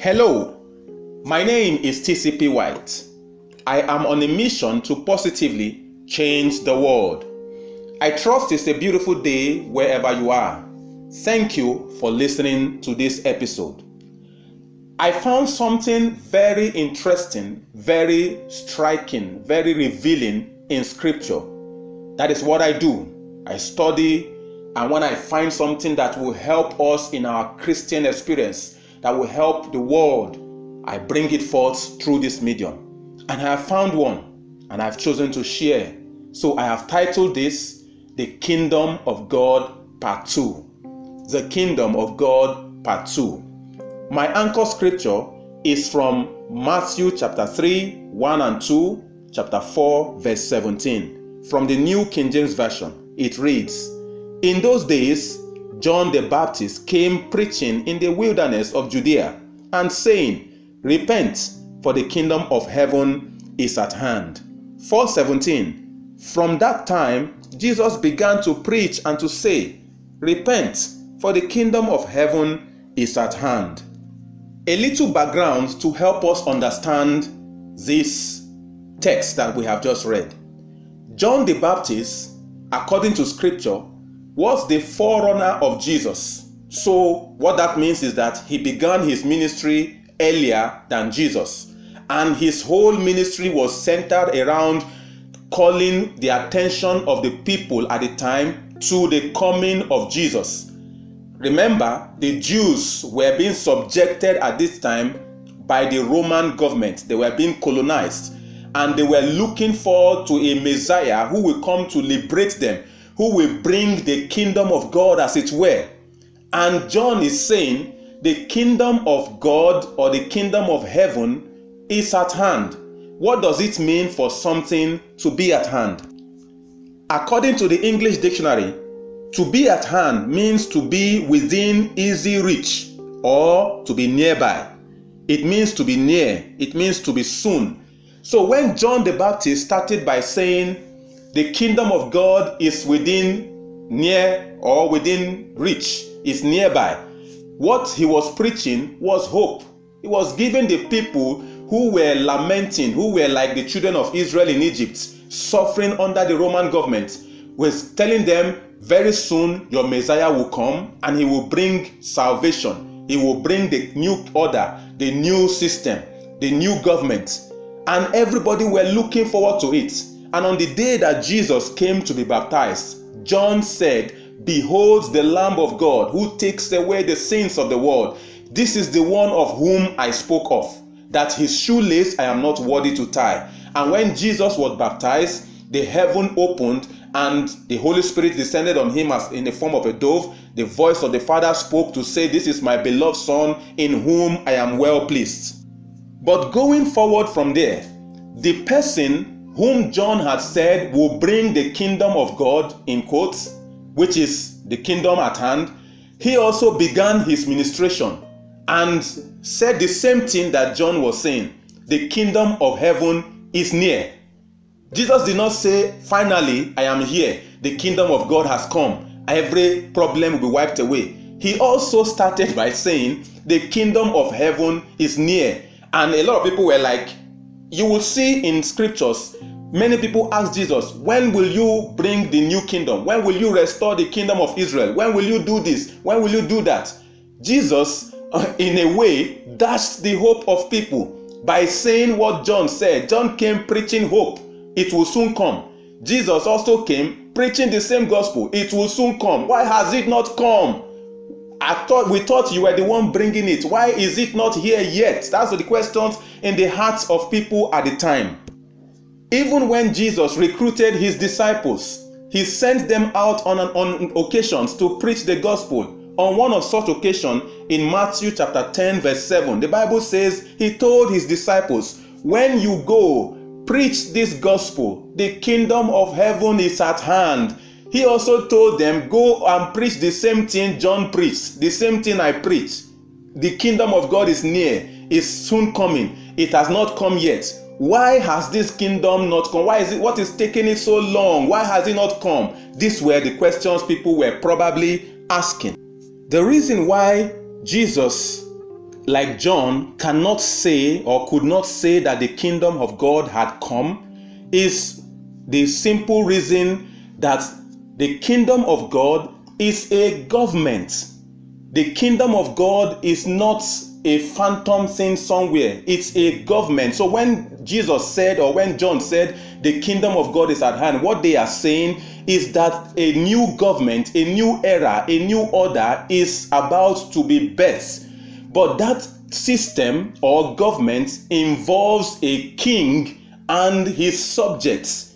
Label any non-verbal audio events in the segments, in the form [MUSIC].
Hello, my name is TCP White. I am on a mission to positively change the world. I trust it's a beautiful day wherever you are. Thank you for listening to this episode. I found something very interesting, very striking, very revealing in scripture. That is what I do. I study, and when I find something that will help us in our Christian experience, that will help the world, I bring it forth through this medium. And I have found one, and I've chosen to share. So I have titled this The Kingdom of God Part 2. The Kingdom of God Part 2. My anchor scripture is from Matthew chapter 3, 1 and 2, chapter 4, verse 17. From the New King James Version, it reads In those days, John the Baptist came preaching in the wilderness of Judea and saying, Repent, for the kingdom of heaven is at hand. 417. From that time, Jesus began to preach and to say, Repent, for the kingdom of heaven is at hand. A little background to help us understand this text that we have just read. John the Baptist, according to scripture, was the forerunner of Jesus. So, what that means is that he began his ministry earlier than Jesus, and his whole ministry was centered around calling the attention of the people at the time to the coming of Jesus. Remember, the Jews were being subjected at this time by the Roman government, they were being colonized, and they were looking forward to a Messiah who will come to liberate them who will bring the kingdom of God as it were. And John is saying the kingdom of God or the kingdom of heaven is at hand. What does it mean for something to be at hand? According to the English dictionary, to be at hand means to be within easy reach or to be nearby. It means to be near, it means to be soon. So when John the Baptist started by saying, the kingdom of God is within near or within reach, is nearby. What he was preaching was hope. He was giving the people who were lamenting, who were like the children of Israel in Egypt, suffering under the Roman government, was telling them very soon your Messiah will come and he will bring salvation. He will bring the new order, the new system, the new government. And everybody were looking forward to it. And on the day that Jesus came to be baptized, John said, Behold the Lamb of God who takes away the sins of the world. This is the one of whom I spoke of, that his shoelace I am not worthy to tie. And when Jesus was baptized, the heaven opened and the Holy Spirit descended on him as in the form of a dove. The voice of the Father spoke to say, This is my beloved Son, in whom I am well pleased. But going forward from there, the person whom John had said will bring the kingdom of God, in quotes, which is the kingdom at hand, he also began his ministration and said the same thing that John was saying the kingdom of heaven is near. Jesus did not say, Finally, I am here, the kingdom of God has come, every problem will be wiped away. He also started [LAUGHS] by saying, The kingdom of heaven is near. And a lot of people were like, You will see in scriptures Many people ask Jesus, When will you bring the new kingdom? When will you restore the kingdom of Israel? When will you do this? When will you do that? Jesus, [LAUGHS] in a way, dashed the hope of people by saying what John said. John came preaching hope, it will soon come. Jesus also came preaching the same gospel, it will soon come. Why has it not come? I thought we thought you were the one bringing it. Why is it not here yet? That's the questions in the hearts of people at the time. Even when Jesus recruited his disciples, he sent them out on, on occasions to preach the gospel. On one of such occasions, in Matthew chapter 10, verse 7, the Bible says he told his disciples, When you go, preach this gospel, the kingdom of heaven is at hand. He also told them, Go and preach the same thing John preached, the same thing I preach. The kingdom of God is near, is soon coming. It has not come yet. Why has this kingdom not come? Why is it what is taking it so long? Why has it not come? These were the questions people were probably asking. The reason why jesus like John, cannot say or could not say that the kingdom of God had come is the simple reason that the kingdom of God is a government. The kingdom of God is not a phantom thing somewhere, it's a government. So when Jesus said, or when John said, the kingdom of God is at hand, what they are saying is that a new government, a new era, a new order is about to be birthed. But that system or government involves a king and his subjects.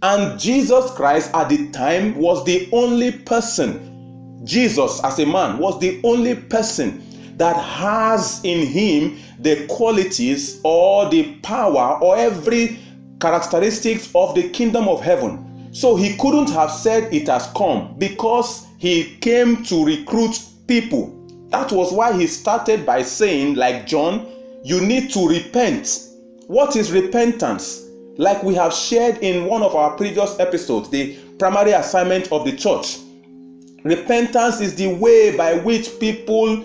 And Jesus Christ at the time was the only person, Jesus as a man was the only person that has in him the qualities or the power or every characteristics of the kingdom of heaven. So he couldn't have said it has come because he came to recruit people. That was why he started by saying, like John, you need to repent. What is repentance? Like we have shared in one of our previous episodes, the primary assignment of the church. Repentance is the way by which people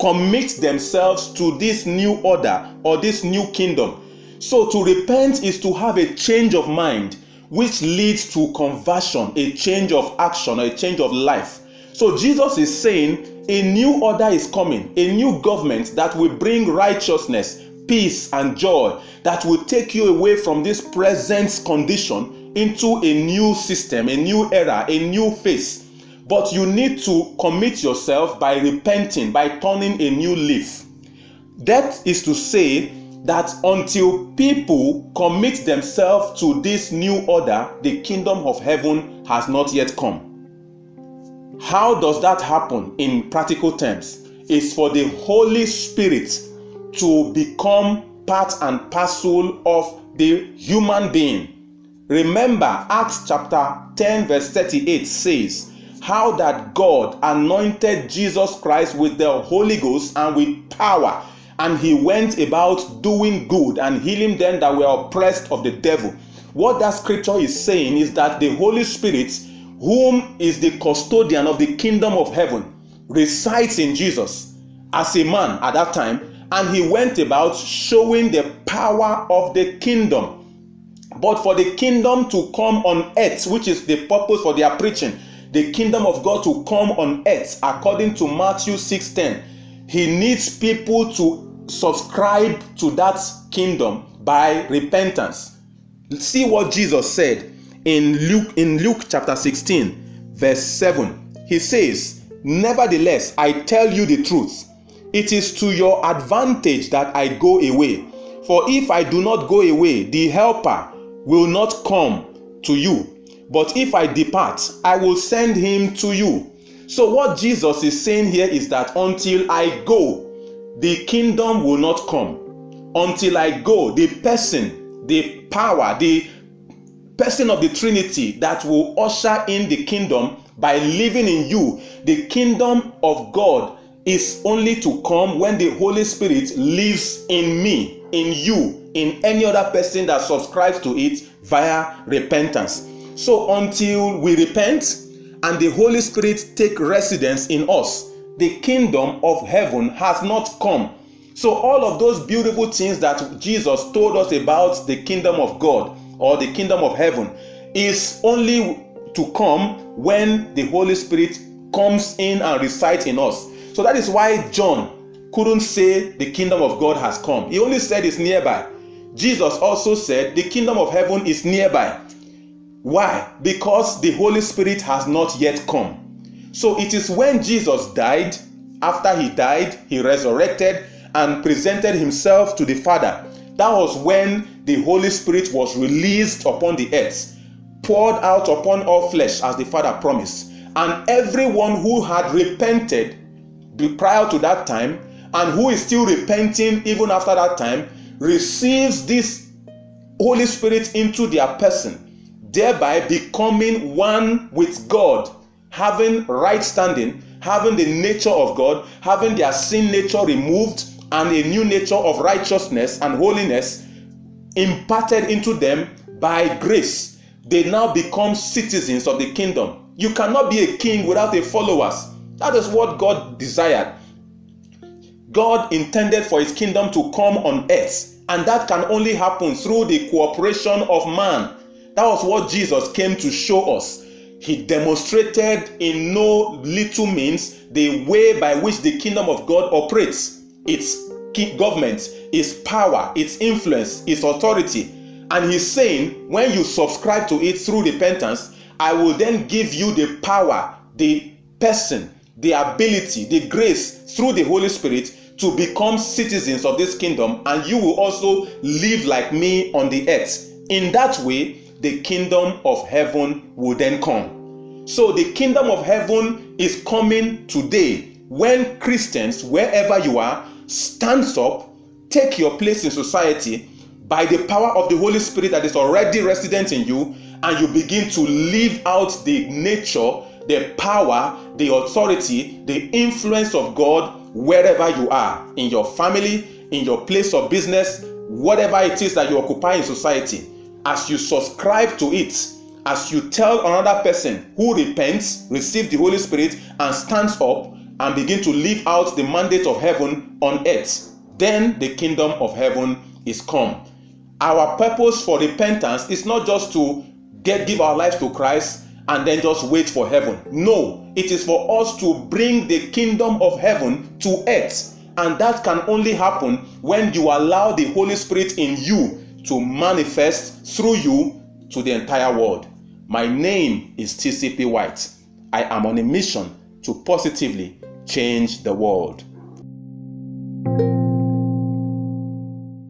commit themselves to this new order or this new kingdom. So to repent is to have a change of mind, which leads to conversion, a change of action, a change of life. So Jesus is saying a new order is coming, a new government that will bring righteousness, peace, and joy, that will take you away from this present condition into a new system, a new era, a new phase. But you need to commit yourself by repenting, by turning a new leaf. That is to say, that until people commit themselves to this new order, the kingdom of heaven has not yet come. How does that happen in practical terms? Is for the Holy Spirit to become part and parcel of the human being. Remember, Acts chapter 10, verse 38 says, How that God anointed Jesus Christ with the Holy Ghost and with power and he went about doing good and healing them that were oppressed of the devil. What that scripture is saying is that the Holy Spirit, whom is the custodian of the kingdom of heaven, resides in Jesus as a man at that time, and he went about showing the power of the kingdom. But for the kingdom to come on earth, which is the purpose for their preaching, the kingdom of God to come on earth, according to Matthew 6:10, he needs people to subscribe to that kingdom by repentance. See what Jesus said in Luke in Luke chapter 16 verse 7. He says, "Nevertheless, I tell you the truth. It is to your advantage that I go away. For if I do not go away, the helper will not come to you. But if I depart, I will send him to you." So what Jesus is saying here is that until I go, the kingdom will not come until I go. The person, the power, the person of the Trinity that will usher in the kingdom by living in you, the kingdom of God is only to come when the Holy Spirit lives in me, in you, in any other person that subscribes to it via repentance. So until we repent and the Holy Spirit take residence in us, the kingdom of heaven has not come. So, all of those beautiful things that Jesus told us about the kingdom of God or the kingdom of heaven is only to come when the Holy Spirit comes in and resides in us. So, that is why John couldn't say the kingdom of God has come, he only said it's nearby. Jesus also said the kingdom of heaven is nearby. Why? Because the Holy Spirit has not yet come. So it is when Jesus died, after he died, he resurrected and presented himself to the Father. That was when the Holy Spirit was released upon the earth, poured out upon all flesh, as the Father promised. And everyone who had repented prior to that time and who is still repenting even after that time receives this Holy Spirit into their person, thereby becoming one with God having right standing, having the nature of God, having their sin nature removed, and a new nature of righteousness and holiness imparted into them by grace. They now become citizens of the kingdom. You cannot be a king without a followers. That is what God desired. God intended for his kingdom to come on earth, and that can only happen through the cooperation of man. That was what Jesus came to show us. He demonstrated in no little means the way by which the kingdom of God operates its government, its power, its influence, its authority. And he's saying, when you subscribe to it through repentance, I will then give you the power, the person, the ability, the grace through the Holy Spirit to become citizens of this kingdom, and you will also live like me on the earth. In that way, the kingdom of heaven will then come. So, the kingdom of heaven is coming today when Christians, wherever you are, stands up, take your place in society by the power of the Holy Spirit that is already resident in you, and you begin to live out the nature, the power, the authority, the influence of God wherever you are in your family, in your place of business, whatever it is that you occupy in society. As you subscribe to it, as you tell another person who repents, receive the Holy Spirit, and stands up and begin to live out the mandate of heaven on earth, then the kingdom of heaven is come. Our purpose for repentance is not just to get give our lives to Christ and then just wait for heaven. No, it is for us to bring the kingdom of heaven to earth. And that can only happen when you allow the Holy Spirit in you to manifest through you to the entire world. My name is TCP White. I am on a mission to positively change the world.